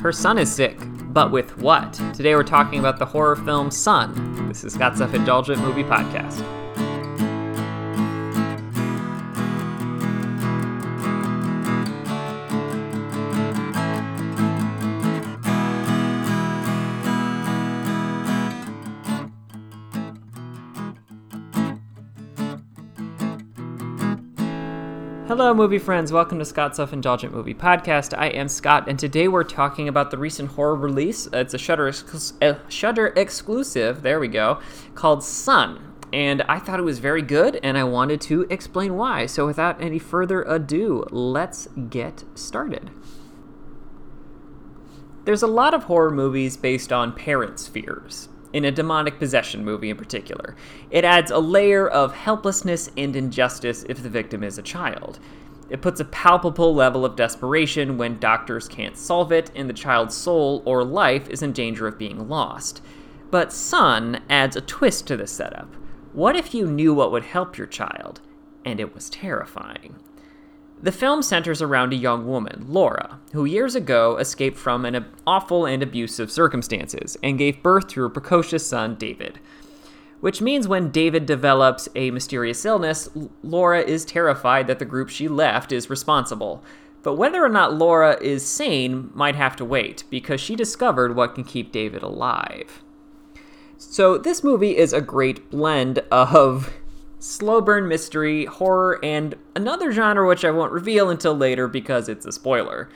Her son is sick, but with what? Today we're talking about the horror film Son. This is Scott's Self Indulgent Movie Podcast. Hello, movie friends. Welcome to Scott's Self Indulgent Movie Podcast. I am Scott, and today we're talking about the recent horror release. It's a Shudder, ex- uh, Shudder exclusive, there we go, called Son. And I thought it was very good, and I wanted to explain why. So, without any further ado, let's get started. There's a lot of horror movies based on parents' fears in a demonic possession movie in particular. It adds a layer of helplessness and injustice if the victim is a child. It puts a palpable level of desperation when doctors can't solve it and the child's soul or life is in danger of being lost. But Son adds a twist to this setup. What if you knew what would help your child, and it was terrifying? The film centers around a young woman, Laura, who years ago escaped from an awful and abusive circumstances and gave birth to her precocious son, David. Which means when David develops a mysterious illness, Laura is terrified that the group she left is responsible. But whether or not Laura is sane might have to wait, because she discovered what can keep David alive. So, this movie is a great blend of slow burn mystery, horror, and another genre which I won't reveal until later because it's a spoiler.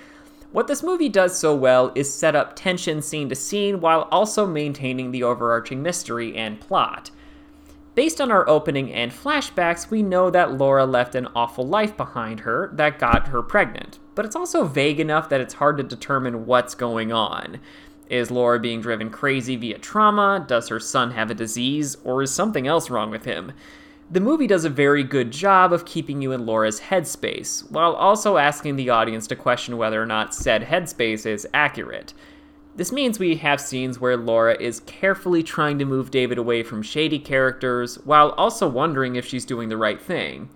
What this movie does so well is set up tension scene to scene while also maintaining the overarching mystery and plot. Based on our opening and flashbacks, we know that Laura left an awful life behind her that got her pregnant, but it's also vague enough that it's hard to determine what's going on. Is Laura being driven crazy via trauma? Does her son have a disease? Or is something else wrong with him? The movie does a very good job of keeping you in Laura's headspace, while also asking the audience to question whether or not said headspace is accurate. This means we have scenes where Laura is carefully trying to move David away from shady characters, while also wondering if she's doing the right thing.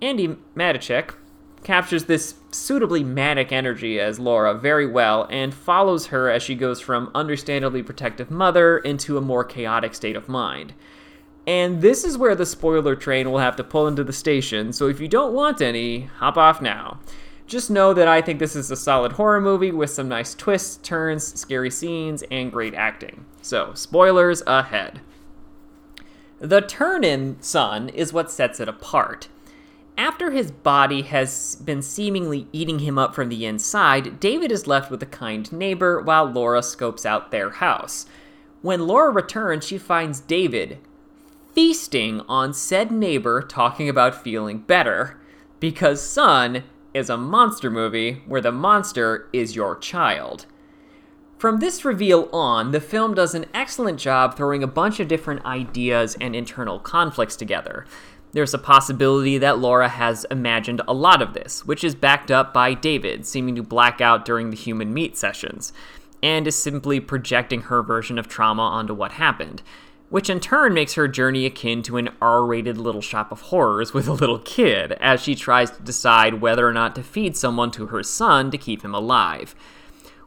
Andi Matichak captures this suitably manic energy as Laura very well and follows her as she goes from understandably protective mother into a more chaotic state of mind. And this is where the spoiler train will have to pull into the station, so if you don't want any, hop off now. Just know that I think this is a solid horror movie with some nice twists, turns, scary scenes, and great acting. So, spoilers ahead. The turn in Son is what sets it apart. After his body has been seemingly eating him up from the inside, David is left with a kind neighbor while Laura scopes out their house. When Laura returns, she finds David, feasting on said neighbor talking about feeling better because Son is a monster movie where the monster is your child. From this reveal on, the film does an excellent job throwing a bunch of different ideas and internal conflicts together. There's a possibility that Laura has imagined a lot of this, which is backed up by David seeming to black out during the human meat sessions, and is simply projecting her version of trauma onto what happened which in turn makes her journey akin to an R rated little shop of horrors with a little kid, as she tries to decide whether or not to feed someone to her son to keep him alive.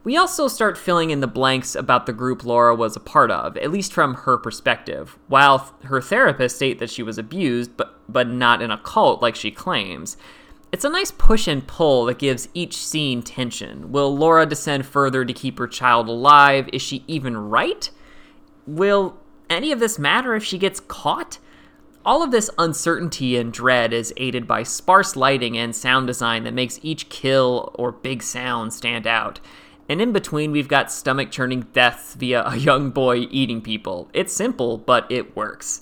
We also start filling in the blanks about the group Laura was a part of, at least from her perspective, while her therapist state that she was abused, but, but not in a cult like she claims. It's a nice push and pull that gives each scene tension. Will Laura descend further to keep her child alive? Is she even right? Will any of this matter if she gets caught? All of this uncertainty and dread is aided by sparse lighting and sound design that makes each kill or big sound stand out. And in between, we've got stomach churning deaths via a young boy eating people. It's simple, but it works.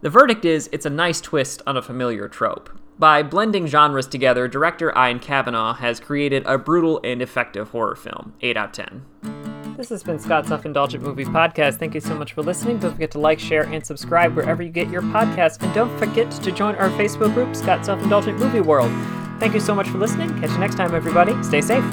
The verdict is it's a nice twist on a familiar trope. By blending genres together, director Ian Kavanagh has created a brutal and effective horror film. 8 out of 10. This has been Scott's Self Indulgent Movie Podcast. Thank you so much for listening. Don't forget to like, share, and subscribe wherever you get your podcasts. And don't forget to join our Facebook group, Scott's Self Indulgent Movie World. Thank you so much for listening. Catch you next time, everybody. Stay safe.